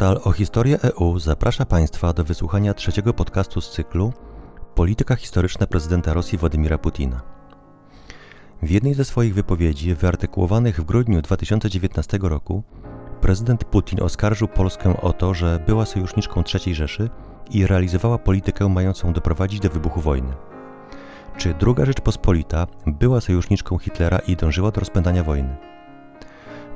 Portal o historię EU zaprasza Państwa do wysłuchania trzeciego podcastu z cyklu Polityka historyczna prezydenta Rosji Władimira Putina. W jednej ze swoich wypowiedzi, wyartykułowanych w grudniu 2019 roku, prezydent Putin oskarżył Polskę o to, że była sojuszniczką III Rzeszy i realizowała politykę mającą doprowadzić do wybuchu wojny. Czy II Rzeczpospolita była sojuszniczką Hitlera i dążyła do rozpętania wojny?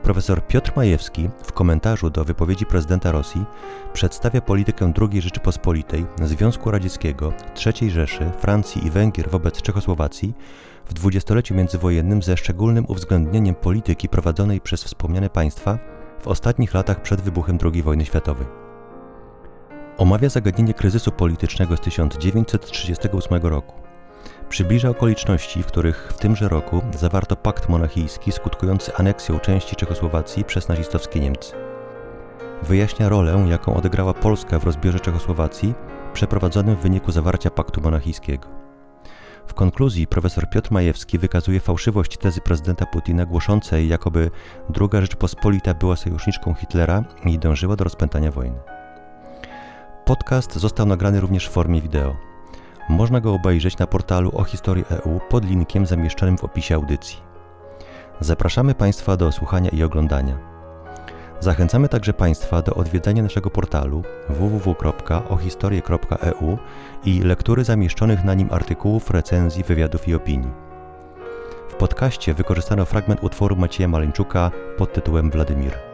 Profesor Piotr Majewski w komentarzu do wypowiedzi prezydenta Rosji przedstawia politykę II Rzeczypospolitej, Związku Radzieckiego, III Rzeszy, Francji i Węgier wobec Czechosłowacji w dwudziestoleciu międzywojennym ze szczególnym uwzględnieniem polityki prowadzonej przez wspomniane państwa w ostatnich latach przed wybuchem II wojny światowej. Omawia zagadnienie kryzysu politycznego z 1938 roku Przybliża okoliczności, w których w tymże roku zawarto pakt monachijski skutkujący aneksją części Czechosłowacji przez nazistowskie Niemcy. Wyjaśnia rolę, jaką odegrała Polska w rozbiorze Czechosłowacji przeprowadzonym w wyniku zawarcia paktu monachijskiego. W konkluzji profesor Piotr Majewski wykazuje fałszywość tezy prezydenta Putina głoszącej, jakoby II Rzeczpospolita była sojuszniczką Hitlera i dążyła do rozpętania wojny. Podcast został nagrany również w formie wideo. Można go obejrzeć na portalu o historii EU pod linkiem zamieszczonym w opisie audycji. Zapraszamy Państwa do słuchania i oglądania. Zachęcamy także Państwa do odwiedzania naszego portalu www.ohistorie.eu i lektury zamieszczonych na nim artykułów, recenzji, wywiadów i opinii. W podcaście wykorzystano fragment utworu Macieja Maleńczuka pod tytułem Władimir.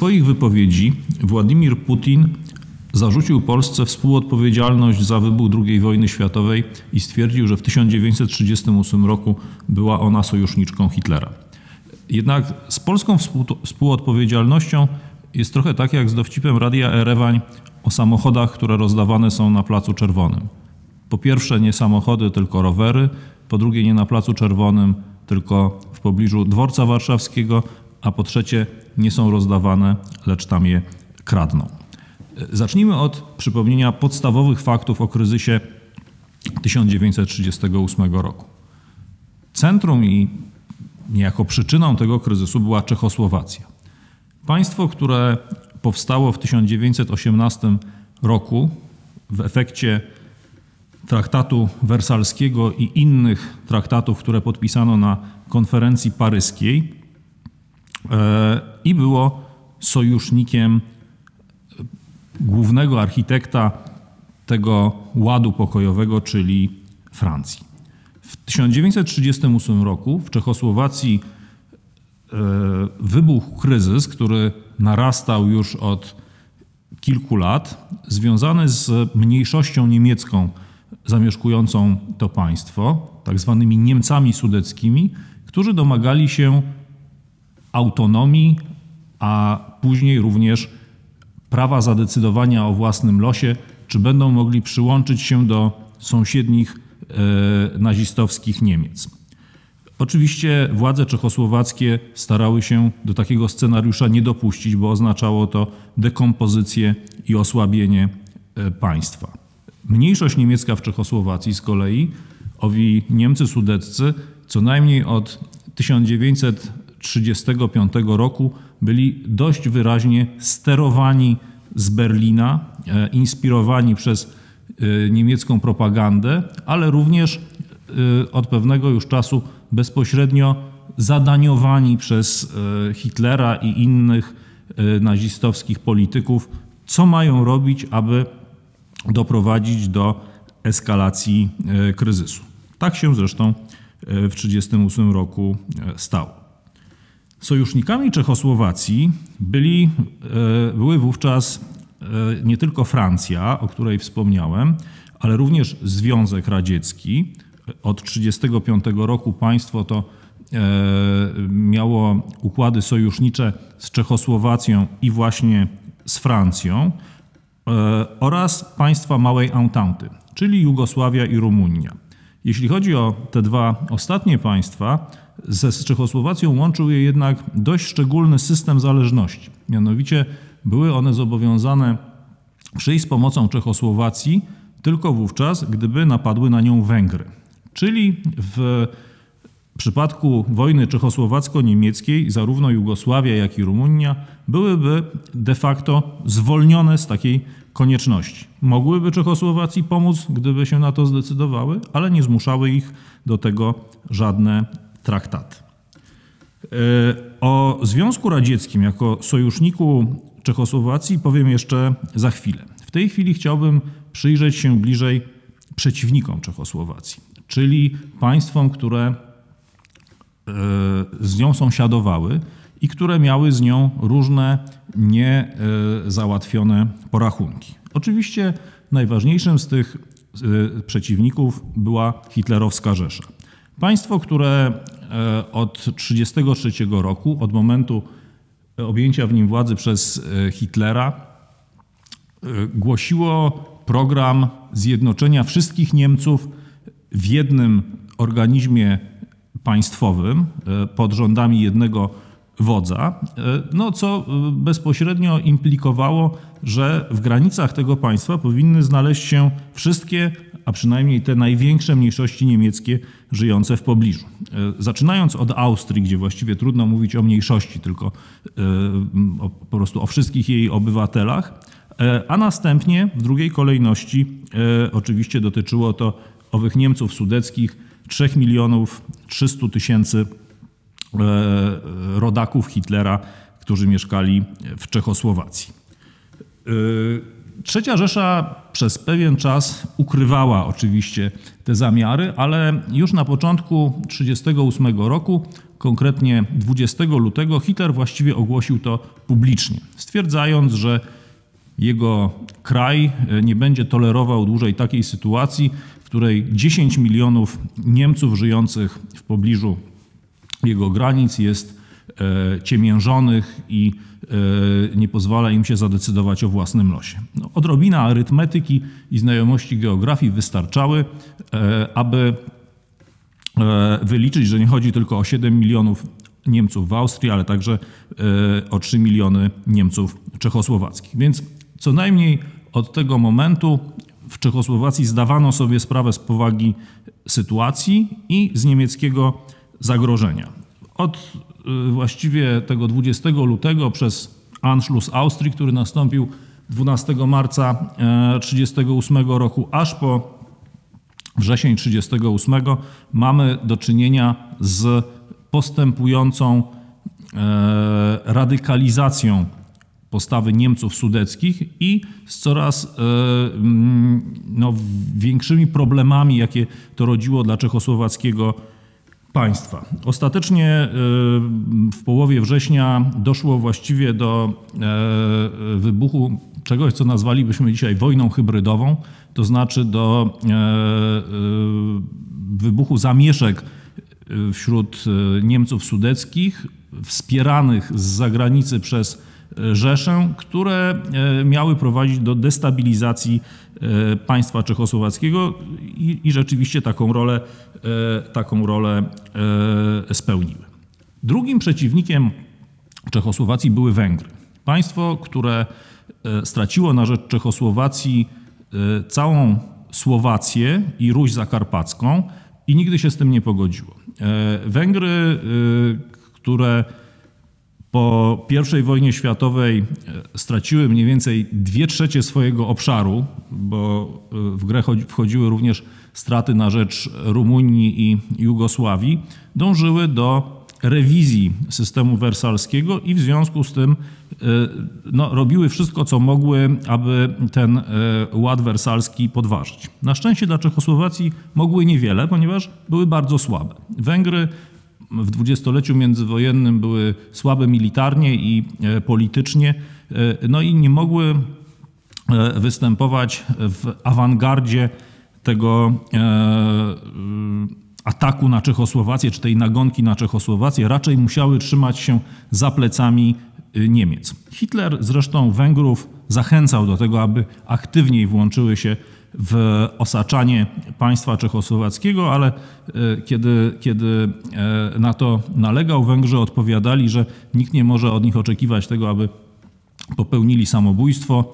Swoich wypowiedzi Władimir Putin zarzucił Polsce współodpowiedzialność za wybuch II wojny światowej i stwierdził, że w 1938 roku była ona sojuszniczką Hitlera. Jednak z polską współodpowiedzialnością jest trochę tak jak z dowcipem Radia Erewań o samochodach, które rozdawane są na Placu Czerwonym. Po pierwsze nie samochody, tylko rowery, po drugie nie na Placu Czerwonym, tylko w pobliżu dworca warszawskiego, a po trzecie nie są rozdawane, lecz tam je kradną. Zacznijmy od przypomnienia podstawowych faktów o kryzysie 1938 roku. Centrum i niejako przyczyną tego kryzysu była Czechosłowacja. Państwo, które powstało w 1918 roku w efekcie traktatu wersalskiego i innych traktatów, które podpisano na konferencji paryskiej, i było sojusznikiem głównego architekta tego ładu pokojowego, czyli Francji. W 1938 roku w Czechosłowacji e, wybuchł kryzys, który narastał już od kilku lat, związany z mniejszością niemiecką zamieszkującą to państwo, tak zwanymi Niemcami sudeckimi, którzy domagali się autonomii, a później również prawa zadecydowania o własnym losie, czy będą mogli przyłączyć się do sąsiednich e, nazistowskich Niemiec. Oczywiście władze czechosłowackie starały się do takiego scenariusza nie dopuścić, bo oznaczało to dekompozycję i osłabienie e, państwa. Mniejszość niemiecka w Czechosłowacji z kolei, owi Niemcy sudeccy, co najmniej od 1900 1935 roku byli dość wyraźnie sterowani z Berlina, e, inspirowani przez e, niemiecką propagandę, ale również e, od pewnego już czasu bezpośrednio zadaniowani przez Hitlera i innych nazistowskich polityków, co mają robić, aby doprowadzić do eskalacji kryzysu. Tak się zresztą w 1938 roku stało. Sojusznikami Czechosłowacji byli, były wówczas nie tylko Francja, o której wspomniałem, ale również Związek Radziecki. Od 1935 roku państwo to miało układy sojusznicze z Czechosłowacją i właśnie z Francją oraz państwa Małej Entente, czyli Jugosławia i Rumunia. Jeśli chodzi o te dwa ostatnie państwa, ze z Czechosłowacją łączył je jednak dość szczególny system zależności. Mianowicie były one zobowiązane przyjść z pomocą Czechosłowacji tylko wówczas, gdyby napadły na nią Węgry. Czyli w przypadku wojny czechosłowacko-niemieckiej zarówno Jugosławia, jak i Rumunia byłyby de facto zwolnione z takiej konieczności. Mogłyby Czechosłowacji pomóc, gdyby się na to zdecydowały, ale nie zmuszały ich do tego żadne traktaty. E, o Związku Radzieckim jako sojuszniku Czechosłowacji powiem jeszcze za chwilę. W tej chwili chciałbym przyjrzeć się bliżej przeciwnikom Czechosłowacji, czyli państwom, które e, z nią sąsiadowały i które miały z nią różne niezałatwione porachunki. Oczywiście najważniejszym z tych e, przeciwników była hitlerowska Rzesza. Państwo, które e, od 1933 roku, od momentu objęcia w nim władzy przez e, Hitlera, głosiło program zjednoczenia wszystkich Niemców w jednym organizmie państwowym pod rządami jednego wodza, e, no co e, bezpośrednio implikowało, że w granicach tego państwa powinny znaleźć się wszystkie, a przynajmniej te największe mniejszości niemieckie żyjące w pobliżu. E, zaczynając od Austrii, gdzie właściwie trudno mówić o mniejszości, tylko po prostu o wszystkich jej obywatelach, a następnie w drugiej kolejności oczywiście dotyczyło to owych Niemców sudeckich 3 milionów 300 tysięcy rodaków Hitlera, którzy mieszkali w Czechosłowacji. E, Trzecia Rzesza przez pewien czas ukrywała oczywiście te zamiary, ale już na początku 1938 roku, konkretnie 20 lutego, Hitler właściwie ogłosił to publicznie, stwierdzając, że jego kraj e, nie będzie tolerował dłużej takiej sytuacji, w której 10 milionów Niemców żyjących w pobliżu jego granic jest e, ciemiężonych i e, nie pozwala im się zadecydować o własnym losie. No, odrobina arytmetyki i znajomości geografii wystarczały, e, aby wyliczyć, że nie chodzi tylko o 7 milionów Niemców w Austrii, ale także o 3 miliony Niemców czechosłowackich. Więc co najmniej od tego momentu w Czechosłowacji zdawano sobie sprawę z powagi sytuacji i z niemieckiego zagrożenia. Od y, właściwie tego 20 lutego przez Anschluss Austrii, który nastąpił 12 marca 1938 e, roku, aż po wrzesień 1938 mamy do czynienia z postępującą e, radykalizacją postawy Niemców sudeckich i z coraz e, no, większymi problemami, jakie to rodziło dla czechosłowackiego państwa. Ostatecznie e, w połowie września doszło właściwie do e, wybuchu czegoś, co nazwalibyśmy dzisiaj wojną hybrydową, to znaczy do e, wybuchu zamieszek wśród Niemców sudeckich, wspieranych z zagranicy przez Rzeszę, które miały prowadzić do destabilizacji E, państwa czechosłowackiego i, i rzeczywiście taką rolę, e, taką rolę e, spełniły. Drugim przeciwnikiem Czechosłowacji były Węgry. Państwo, które straciło na rzecz Czechosłowacji całą Słowację i Ruś Zakarpacką i nigdy się z tym nie pogodziło. Węgry, które po I wojnie światowej e, straciły mniej więcej dwie trzecie swojego obszaru, bo e, w grę wchodziły również straty na rzecz Rumunii i Jugosławii, dążyły do rewizji systemu wersalskiego i w związku z tym no, robiły wszystko, co mogły, aby ten ład wersalski podważyć. Na szczęście dla Czechosłowacji mogły niewiele, ponieważ były bardzo słabe. Węgry w dwudziestoleciu międzywojennym były słabe militarnie i politycznie, no i nie mogły występować w awangardzie tego ataku na Czechosłowację, czy tej nagonki na Czechosłowację, raczej musiały trzymać się za plecami Niemiec. Hitler zresztą Węgrów zachęcał do tego, aby aktywniej włączyły się w osaczanie państwa czechosłowackiego, ale y, kiedy, kiedy e, na to nalegał, Węgrzy odpowiadali, że nikt nie może od nich oczekiwać tego, aby popełnili samobójstwo.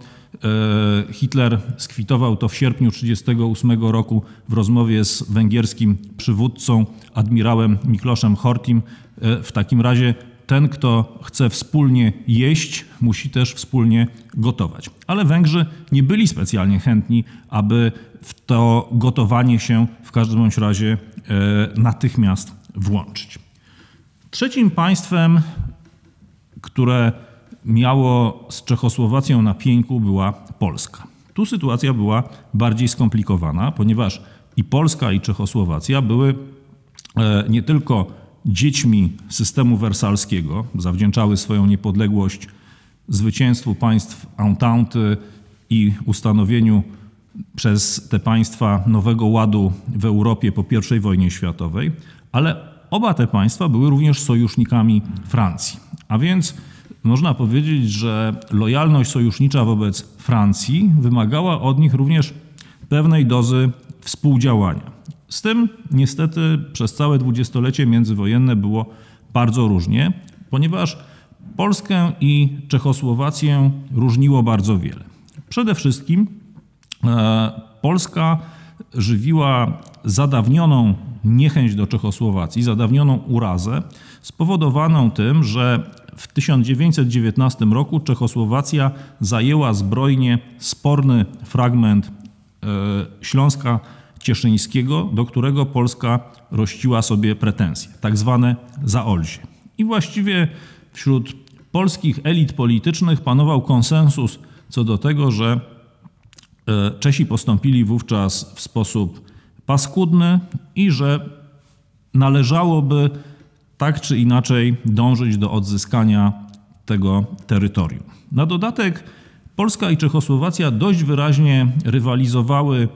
E, Hitler skwitował to w sierpniu 1938 roku w rozmowie z węgierskim przywódcą, admirałem Mikloszem Hortim. E, w takim razie ten, kto chce wspólnie jeść, musi też wspólnie gotować. Ale Węgrzy nie byli specjalnie chętni, aby w to gotowanie się w każdym bądź razie e, natychmiast włączyć. Trzecim państwem, które miało z Czechosłowacją na była Polska. Tu sytuacja była bardziej skomplikowana, ponieważ i Polska, i Czechosłowacja były e, nie tylko dziećmi systemu wersalskiego, zawdzięczały swoją niepodległość zwycięstwu państw Entente i ustanowieniu przez te państwa nowego ładu w Europie po I wojnie światowej, ale oba te państwa były również sojusznikami Francji. A więc można powiedzieć, że lojalność sojusznicza wobec Francji wymagała od nich również pewnej dozy współdziałania. Z tym niestety przez całe dwudziestolecie międzywojenne było bardzo różnie, ponieważ Polskę i Czechosłowację różniło bardzo wiele. Przede wszystkim e, Polska żywiła zadawnioną niechęć do Czechosłowacji, zadawnioną urazę, spowodowaną tym, że w 1919 roku Czechosłowacja zajęła zbrojnie sporny fragment e, Śląska Cieszyńskiego, do którego Polska rościła sobie pretensje, tak zwane zaolzie. I właściwie wśród polskich elit politycznych panował konsensus co do tego, że e, Czesi postąpili wówczas w sposób paskudny i że należałoby tak czy inaczej dążyć do odzyskania tego terytorium. Na dodatek Polska i Czechosłowacja dość wyraźnie rywalizowały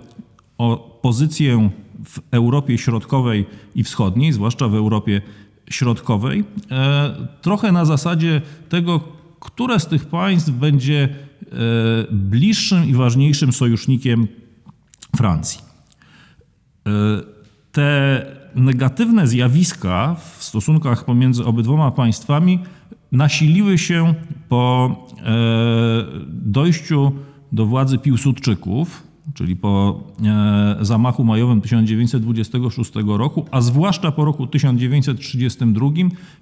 o pozycję w Europie Środkowej i Wschodniej, zwłaszcza w Europie Środkowej, e, trochę na zasadzie tego, które z tych państw będzie e, bliższym i ważniejszym sojusznikiem Francji. E, te negatywne zjawiska w stosunkach pomiędzy obydwoma państwami nasiliły się po dojściu do władzy Piłsudczyków, czyli po e, zamachu majowym 1926 roku, a zwłaszcza po roku 1932,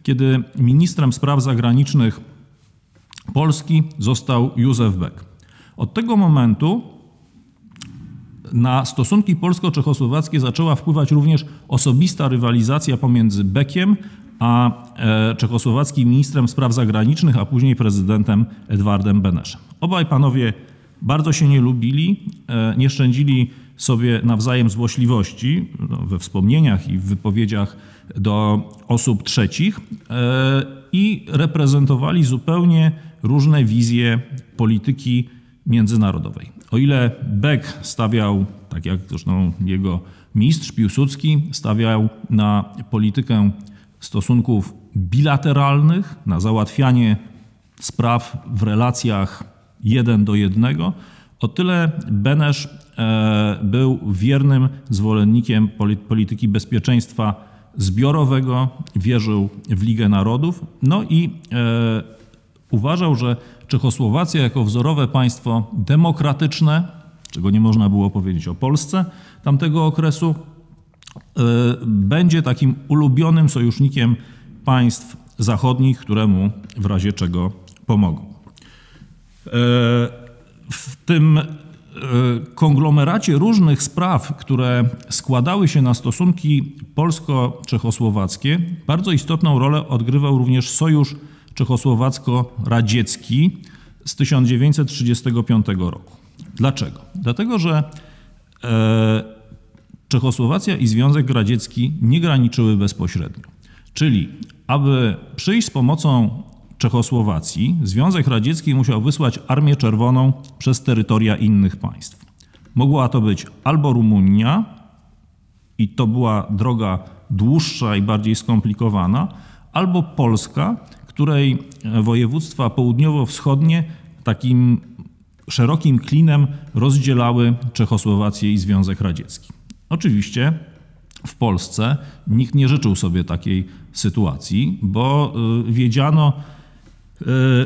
kiedy ministrem spraw zagranicznych Polski został Józef Beck. Od tego momentu na stosunki polsko-czechosłowackie zaczęła wpływać również osobista rywalizacja pomiędzy Beckiem a e, czechosłowackim ministrem spraw zagranicznych, a później prezydentem Edwardem Beneszem. Obaj panowie bardzo się nie lubili, e, nie szczędzili sobie nawzajem złośliwości no, we wspomnieniach i w wypowiedziach do osób trzecich e, i reprezentowali zupełnie różne wizje polityki międzynarodowej. O ile Beck stawiał, tak jak zresztą jego mistrz Piłsudski, stawiał na politykę stosunków bilateralnych, na załatwianie spraw w relacjach jeden do jednego, o tyle Benesz e, był wiernym zwolennikiem polityki bezpieczeństwa zbiorowego, wierzył w Ligę Narodów, no i e, uważał, że Czechosłowacja jako wzorowe państwo demokratyczne, czego nie można było powiedzieć o Polsce tamtego okresu, e, będzie takim ulubionym sojusznikiem państw zachodnich, któremu w razie czego pomogą. E, w tym konglomeracie różnych spraw, które składały się na stosunki polsko-czechosłowackie, bardzo istotną rolę odgrywał również Sojusz Czechosłowacko-Radziecki z 1935 roku. Dlaczego? Dlatego, że e, Czechosłowacja i Związek Radziecki nie graniczyły bezpośrednio. Czyli, aby przyjść z pomocą Czechosłowacji, Związek Radziecki musiał wysłać Armię Czerwoną przez terytoria innych państw. Mogła to być albo Rumunia, i to była droga dłuższa i bardziej skomplikowana, albo Polska, której województwa południowo-wschodnie takim szerokim klinem rozdzielały Czechosłowację i Związek Radziecki. Oczywiście w Polsce nikt nie życzył sobie takiej sytuacji, bo y, wiedziano,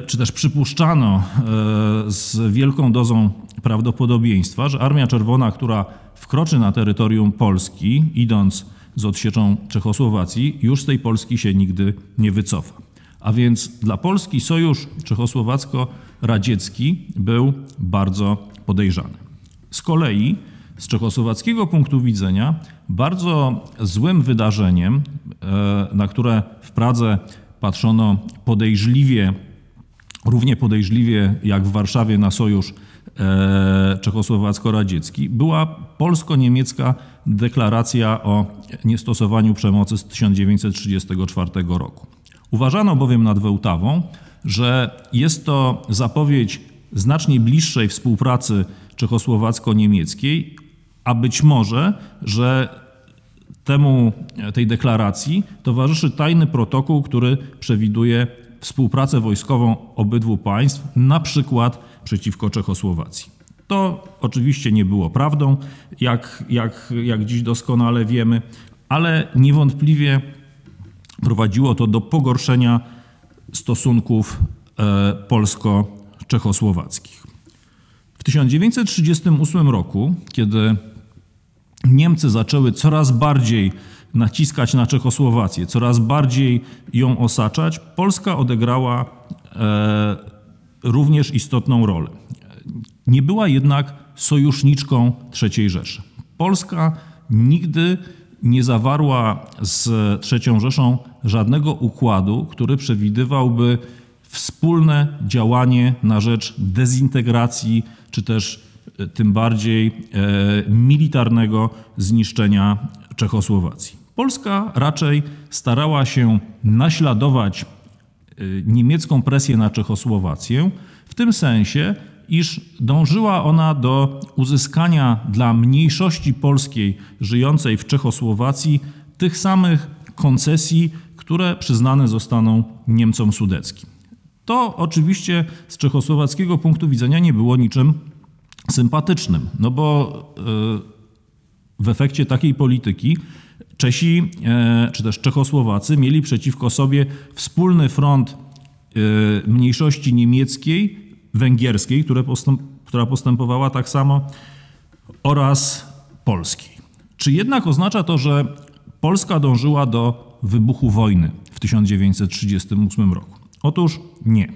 czy też przypuszczano y, z wielką dozą prawdopodobieństwa, że Armia Czerwona, która wkroczy na terytorium Polski, idąc z odsieczą Czechosłowacji, już z tej Polski się nigdy nie wycofa. A więc dla Polski sojusz czechosłowacko-radziecki był bardzo podejrzany. Z kolei z czechosłowackiego punktu widzenia bardzo złym wydarzeniem, e, na które w Pradze patrzono podejrzliwie, równie podejrzliwie jak w Warszawie na sojusz e, czechosłowacko-radziecki, była polsko-niemiecka deklaracja o niestosowaniu przemocy z 1934 roku. Uważano bowiem nad Wełtawą, że jest to zapowiedź znacznie bliższej współpracy czechosłowacko-niemieckiej, a być może, że temu, tej deklaracji towarzyszy tajny protokół, który przewiduje współpracę wojskową obydwu państw, na przykład przeciwko Czechosłowacji. To oczywiście nie było prawdą, jak, jak, jak dziś doskonale wiemy, ale niewątpliwie prowadziło to do pogorszenia stosunków e, polsko-czechosłowackich. W 1938 roku, kiedy Niemcy zaczęły coraz bardziej naciskać na Czechosłowację, coraz bardziej ją osaczać, Polska odegrała e, również istotną rolę. Nie była jednak sojuszniczką III Rzeszy. Polska nigdy nie zawarła z III Rzeszą żadnego układu, który przewidywałby wspólne działanie na rzecz dezintegracji, czy też tym bardziej e, militarnego zniszczenia Czechosłowacji. Polska raczej starała się naśladować e, niemiecką presję na Czechosłowację w tym sensie, iż dążyła ona do uzyskania dla mniejszości polskiej żyjącej w Czechosłowacji tych samych koncesji, które przyznane zostaną Niemcom sudeckim. To oczywiście z czechosłowackiego punktu widzenia nie było niczym sympatycznym, no bo e, w efekcie takiej polityki Czesi e, czy też Czechosłowacy mieli przeciwko sobie wspólny front e, mniejszości niemieckiej, węgierskiej, która postępowała tak samo, oraz polskiej. Czy jednak oznacza to, że Polska dążyła do wybuchu wojny w 1938 roku? Otóż nie.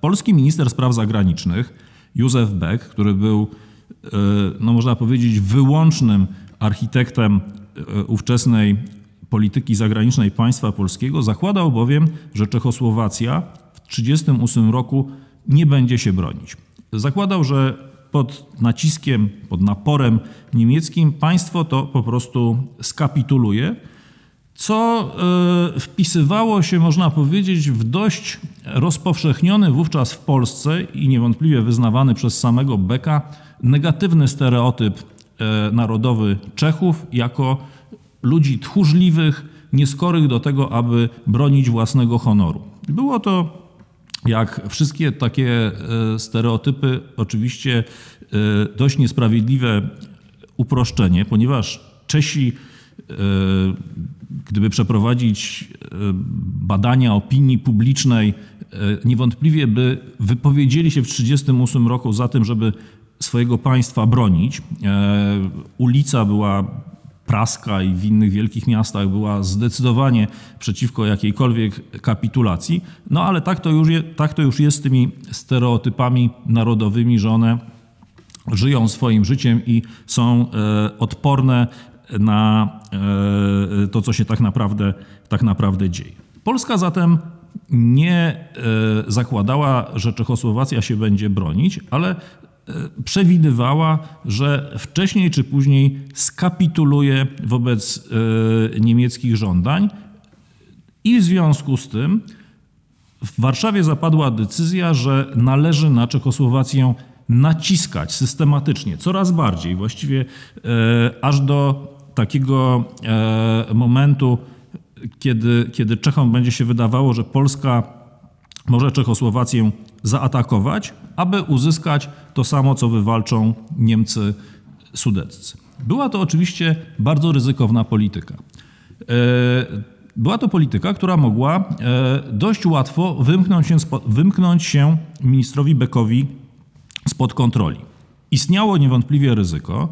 Polski minister spraw zagranicznych Józef Beck, który był, e, no można powiedzieć, wyłącznym architektem e, ówczesnej polityki zagranicznej państwa polskiego, zakładał bowiem, że Czechosłowacja w 1938 roku nie będzie się bronić. Zakładał, że pod naciskiem, pod naporem niemieckim państwo to po prostu skapituluje co e, wpisywało się, można powiedzieć, w dość rozpowszechniony wówczas w Polsce i niewątpliwie wyznawany przez samego Beka negatywny stereotyp e, narodowy Czechów jako ludzi tchórzliwych, nieskorych do tego, aby bronić własnego honoru. Było to, jak wszystkie takie e, stereotypy, oczywiście dość niesprawiedliwe uproszczenie, ponieważ Czesi gdyby przeprowadzić e, badania opinii publicznej, e, niewątpliwie by wypowiedzieli się w 1938 roku za tym, żeby swojego państwa bronić. E, ulica była praska i w innych wielkich miastach była zdecydowanie przeciwko jakiejkolwiek kapitulacji. No ale tak to już, je, tak to już jest z tymi stereotypami narodowymi, że one żyją swoim życiem i są odporne na to, co się tak naprawdę, tak naprawdę dzieje. Polska zatem nie zakładała, że Czechosłowacja się będzie bronić, ale przewidywała, że wcześniej czy później skapituluje wobec niemieckich żądań i w związku z tym w Warszawie zapadła decyzja, że należy na Czechosłowację naciskać systematycznie, coraz bardziej, właściwie e, aż do takiego e, momentu, kiedy, kiedy Czechom będzie się wydawało, że Polska może Czechosłowację zaatakować, aby uzyskać to samo, co wywalczą Niemcy sudeccy. Była to oczywiście bardzo ryzykowna polityka. E, była to polityka, która mogła e, dość łatwo wymknąć się, wymknąć się ministrowi Beckowi spod kontroli. Istniało niewątpliwie ryzyko,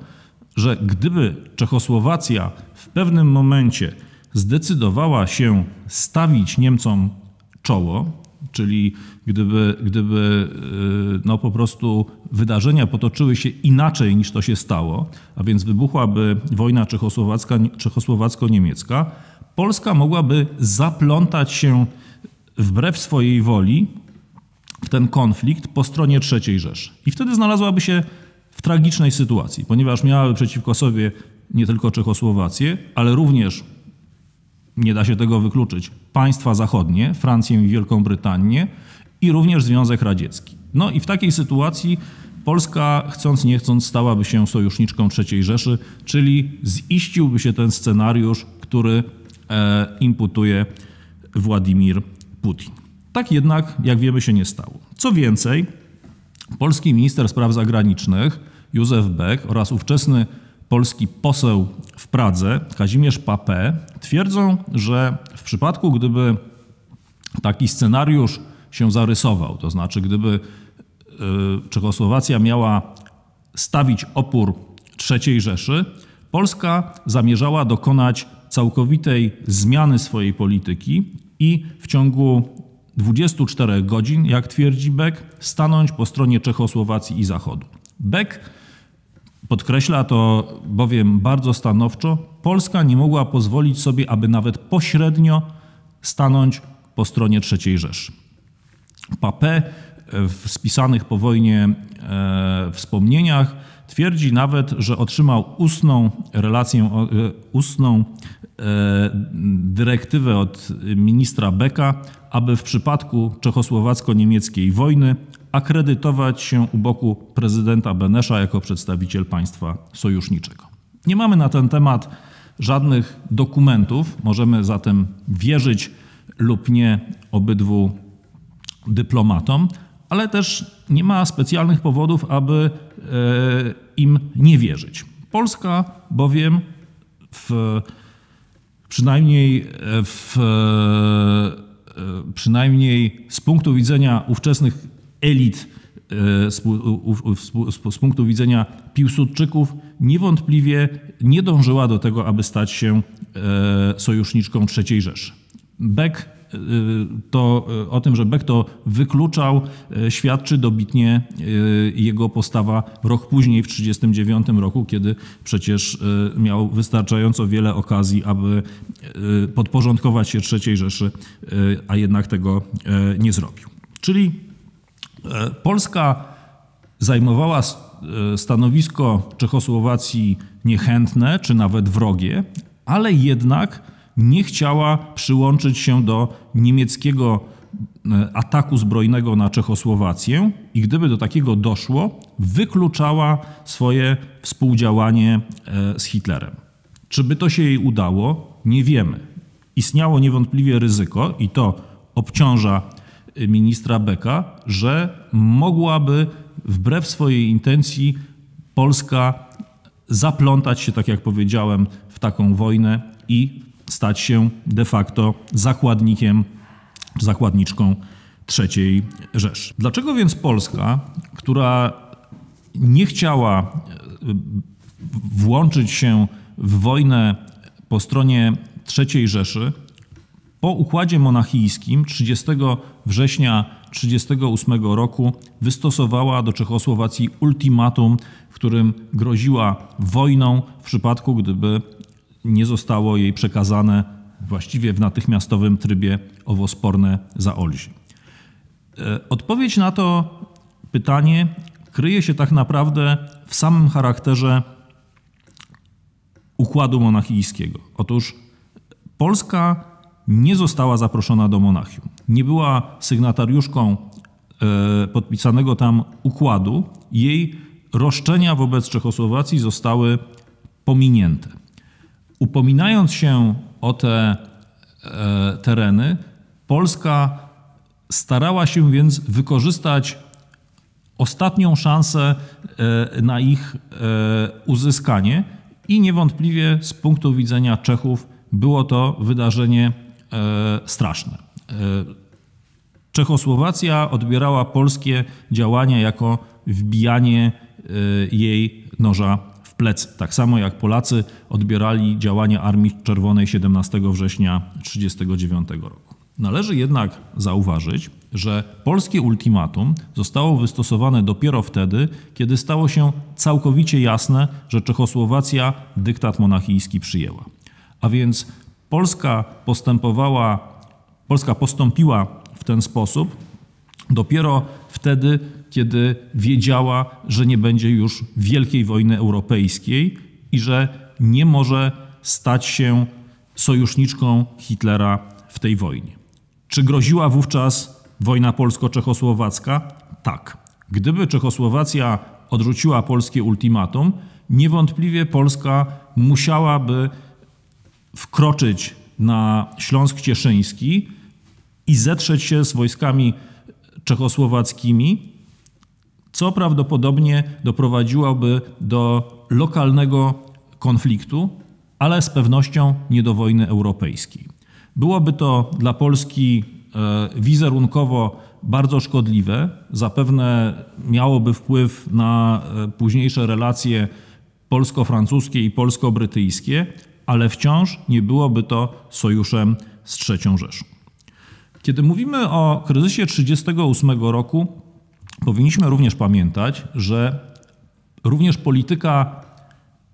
że gdyby Czechosłowacja w pewnym momencie zdecydowała się stawić Niemcom czoło, czyli gdyby, gdyby e, no po prostu wydarzenia potoczyły się inaczej niż to się stało, a więc wybuchłaby wojna czechosłowacko-niemiecka, Polska mogłaby zaplątać się wbrew swojej woli w ten konflikt po stronie III Rzeszy. I wtedy znalazłaby się tragicznej sytuacji, ponieważ miałaby przeciwko sobie nie tylko Czechosłowację, ale również, nie da się tego wykluczyć, państwa zachodnie, Francję i Wielką Brytanię i również Związek Radziecki. No i w takiej sytuacji Polska, chcąc nie chcąc, stałaby się sojuszniczką III Rzeszy, czyli ziściłby się ten scenariusz, który E, imputuje Władimir Putin. Tak jednak, jak wiemy, się nie stało. Co więcej, polski minister spraw zagranicznych Józef Beck oraz ówczesny polski poseł w Pradze Kazimierz Papé twierdzą, że w przypadku, gdyby taki scenariusz się zarysował, to znaczy gdyby e, Czechosłowacja miała stawić opór III Rzeszy, Polska zamierzała dokonać całkowitej zmiany swojej polityki i w ciągu 24 godzin, jak twierdzi Beck, stanąć po stronie Czechosłowacji i Zachodu. Beck podkreśla to bowiem bardzo stanowczo, Polska nie mogła pozwolić sobie, aby nawet pośrednio stanąć po stronie III Rzeszy. Papé w spisanych po wojnie e, wspomnieniach twierdzi nawet, że otrzymał ustną relację, e, ustną dyrektywę od ministra Beka, aby w przypadku czechosłowacko-niemieckiej wojny akredytować się u boku prezydenta Benesza jako przedstawiciel państwa sojuszniczego. Nie mamy na ten temat żadnych dokumentów, możemy zatem wierzyć lub nie obydwu dyplomatom, ale też nie ma specjalnych powodów, aby e, im nie wierzyć. Polska bowiem w przynajmniej, e, w, e, e, przynajmniej z punktu widzenia ówczesnych elit, z, punktu widzenia Piłsudczyków, niewątpliwie nie dążyła do tego, aby stać się sojuszniczką III Rzeszy. Beck to y, o tym, że Beck to wykluczał, y, świadczy dobitnie jego postawa rok później, w 1939 roku, kiedy przecież miał wystarczająco wiele okazji, aby podporządkować się III Rzeszy, a jednak tego nie zrobił. Czyli Polska zajmowała stanowisko Czechosłowacji niechętne, czy nawet wrogie, ale jednak nie chciała przyłączyć się do niemieckiego e, ataku zbrojnego na Czechosłowację i gdyby do takiego doszło, wykluczała swoje współdziałanie e, z Hitlerem. Czy by to się jej udało? Nie wiemy. Istniało niewątpliwie ryzyko, i to obciąża e, ministra Beka, że mogłaby wbrew swojej intencji Polska zaplątać się, tak jak powiedziałem, w taką wojnę i stać się de facto zakładnikiem, zakładniczką III Rzeszy. Dlaczego więc Polska, która nie chciała e, włączyć się w wojnę po stronie III Rzeszy, Po układzie monachijskim 30 września 1938 roku wystosowała do Czechosłowacji ultimatum, w którym groziła wojną w przypadku, gdyby nie zostało jej przekazane właściwie w natychmiastowym trybie owosporne Zaolzie. E, odpowiedź na to pytanie kryje się tak naprawdę w samym charakterze układu monachijskiego. Otóż Polska nie została zaproszona do Monachium. Nie była sygnatariuszką e, podpisanego tam układu. Jej roszczenia wobec Czechosłowacji zostały pominięte. Upominając się o te e, tereny, Polska starała się więc wykorzystać ostatnią szansę e, na ich uzyskanie i niewątpliwie z punktu widzenia Czechów było to wydarzenie E, straszne. E, Czechosłowacja odbierała polskie działania jako wbijanie e, jej noża Tak samo jak Polacy odbierali działania Armii Czerwonej 17 września 1939 roku. Należy jednak zauważyć, że polskie ultimatum zostało wystosowane dopiero wtedy, kiedy stało się całkowicie jasne, że Czechosłowacja dyktat monachijski przyjęła. A więc Polska postępowała, Polska postąpiła w ten sposób dopiero wtedy, kiedy wiedziała, że nie będzie już wielkiej wojny europejskiej i że nie może stać się sojuszniczką Hitlera w tej wojnie. Czy groziła wówczas wojna polsko-czechosłowacka? Tak. Gdyby Czechosłowacja odrzuciła polskie ultimatum, niewątpliwie Polska musiałaby wkroczyć na Śląsk Cieszyński i zetrzeć się z wojskami czechosłowackimi, co prawdopodobnie doprowadziłoby do lokalnego konfliktu, ale z pewnością nie do wojny europejskiej. Byłoby to dla Polski e, wizerunkowo bardzo szkodliwe, zapewne miałoby wpływ na e, późniejsze relacje polsko-francuskie i polsko-brytyjskie, ale wciąż nie byłoby to sojuszem z III Rzeszą. Kiedy mówimy o kryzysie 1938 roku, powinniśmy również pamiętać, że również polityka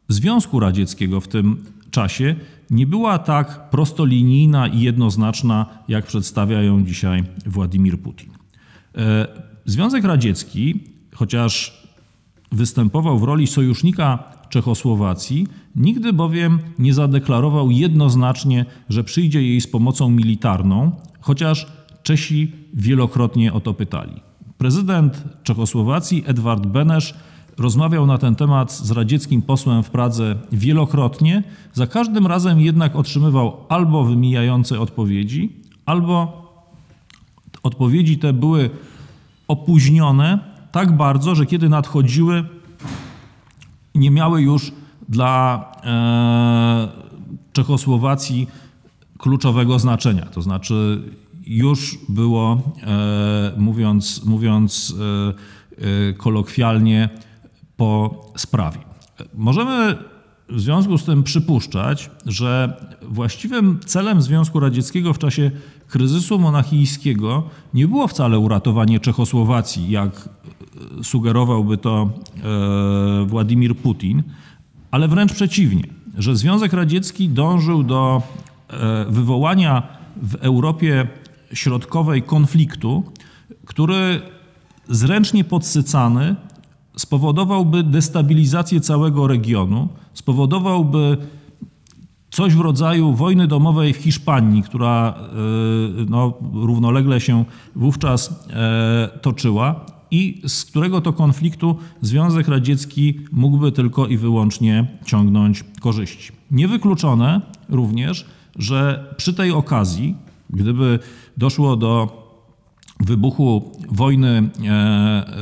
Związku Radzieckiego w tym czasie nie była tak prostolinijna i jednoznaczna, jak przedstawia ją dzisiaj Władimir Putin. E, Związek Radziecki, chociaż występował w roli sojusznika Czechosłowacji, nigdy bowiem nie zadeklarował jednoznacznie, że przyjdzie jej z pomocą militarną, chociaż Czesi wielokrotnie o to pytali. Prezydent Czechosłowacji Edward Benesz rozmawiał na ten temat z radzieckim posłem w Pradze wielokrotnie, za każdym razem jednak otrzymywał albo wymijające odpowiedzi, albo odpowiedzi te były opóźnione tak bardzo, że kiedy nadchodziły, nie miały już dla e, Czechosłowacji kluczowego znaczenia. To znaczy, już było, e, mówiąc, mówiąc e, kolokwialnie, po sprawie. Możemy w związku z tym przypuszczać, że właściwym celem Związku Radzieckiego w czasie kryzysu monachijskiego nie było wcale uratowanie Czechosłowacji, jak sugerowałby to e, Władimir Putin, ale wręcz przeciwnie, że Związek Radziecki dążył do e, wywołania w Europie Środkowej konfliktu, który zręcznie podsycany spowodowałby destabilizację całego regionu, spowodowałby coś w rodzaju wojny domowej w Hiszpanii, która e, no, równolegle się wówczas toczyła i z którego to konfliktu Związek Radziecki mógłby tylko i wyłącznie ciągnąć korzyści. Niewykluczone również, że przy tej okazji, gdyby doszło do wybuchu wojny e, e,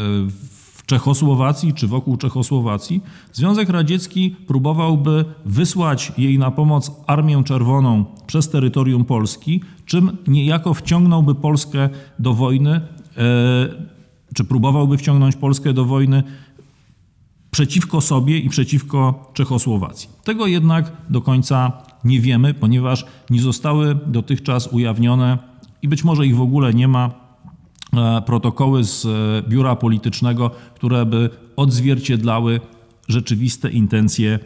w Czechosłowacji czy wokół Czechosłowacji, Związek Radziecki próbowałby wysłać jej na pomoc Armię Czerwoną przez terytorium Polski, czym niejako wciągnąłby Polskę do wojny e, czy próbowałby wciągnąć Polskę do wojny przeciwko sobie i przeciwko Czechosłowacji. Tego jednak do końca nie wiemy, ponieważ nie zostały dotychczas ujawnione i być może ich w ogóle nie ma e, protokoły z e, biura politycznego, które by odzwierciedlały rzeczywiste intencje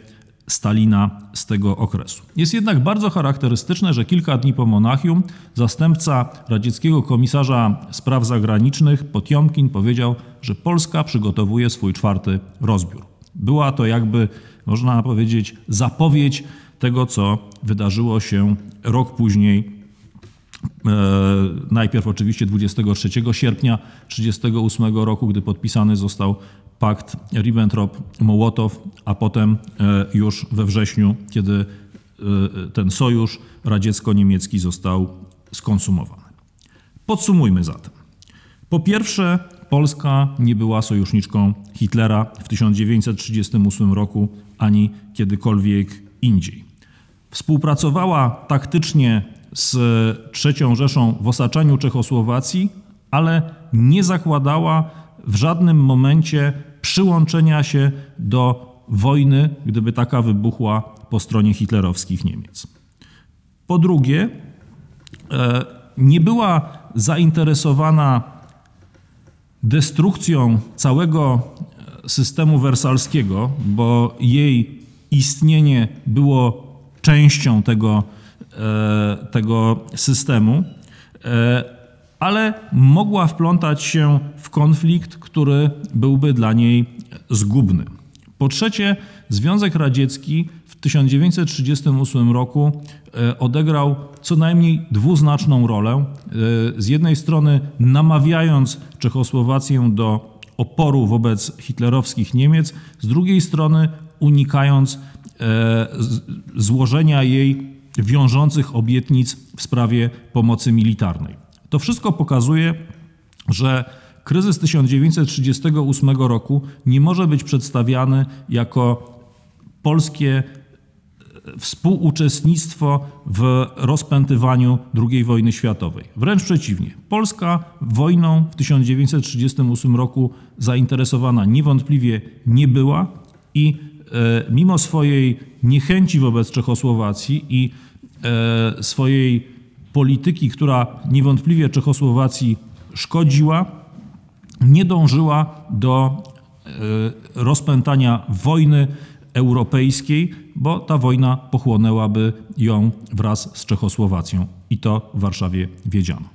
Stalina z tego okresu. Jest jednak bardzo charakterystyczne, że kilka dni po Monachium zastępca radzieckiego komisarza spraw zagranicznych Potiomkin powiedział, że Polska przygotowuje swój czwarty rozbiór. Była to jakby, można powiedzieć, zapowiedź tego, co wydarzyło się rok później e, Najpierw oczywiście 23 sierpnia 1938 roku, gdy podpisany został pakt Ribbentrop-Mołotow, a potem e, już we wrześniu, kiedy e, ten sojusz radziecko-niemiecki został skonsumowany. Podsumujmy zatem. Po pierwsze, Polska nie była sojuszniczką Hitlera w 1938 roku ani kiedykolwiek indziej. Współpracowała taktycznie z III Rzeszą w osaczaniu Czechosłowacji, ale nie zakładała w żadnym momencie przyłączenia się do wojny, gdyby taka wybuchła po stronie hitlerowskich Niemiec. Po drugie, e, nie była zainteresowana destrukcją całego systemu wersalskiego, bo jej istnienie było częścią tego, e, tego systemu, e, ale mogła wplątać się w konflikt, który byłby dla niej zgubny. Po trzecie, Związek Radziecki w 1938 roku e, odegrał co najmniej dwuznaczną rolę. E, z jednej strony namawiając Czechosłowację do oporu wobec hitlerowskich Niemiec, z drugiej strony unikając e, złożenia jej wiążących obietnic w sprawie pomocy militarnej. To wszystko pokazuje, że kryzys 1938 roku nie może być przedstawiany jako polskie e, współuczestnictwo w rozpętywaniu II wojny światowej. Wręcz przeciwnie. Polska wojną w 1938 roku zainteresowana niewątpliwie nie była i e, mimo swojej niechęci wobec Czechosłowacji i e, swojej polityki, która niewątpliwie Czechosłowacji szkodziła, nie dążyła do e, rozpętania wojny europejskiej, bo ta wojna pochłonęłaby ją wraz z Czechosłowacją i to w Warszawie wiedziano.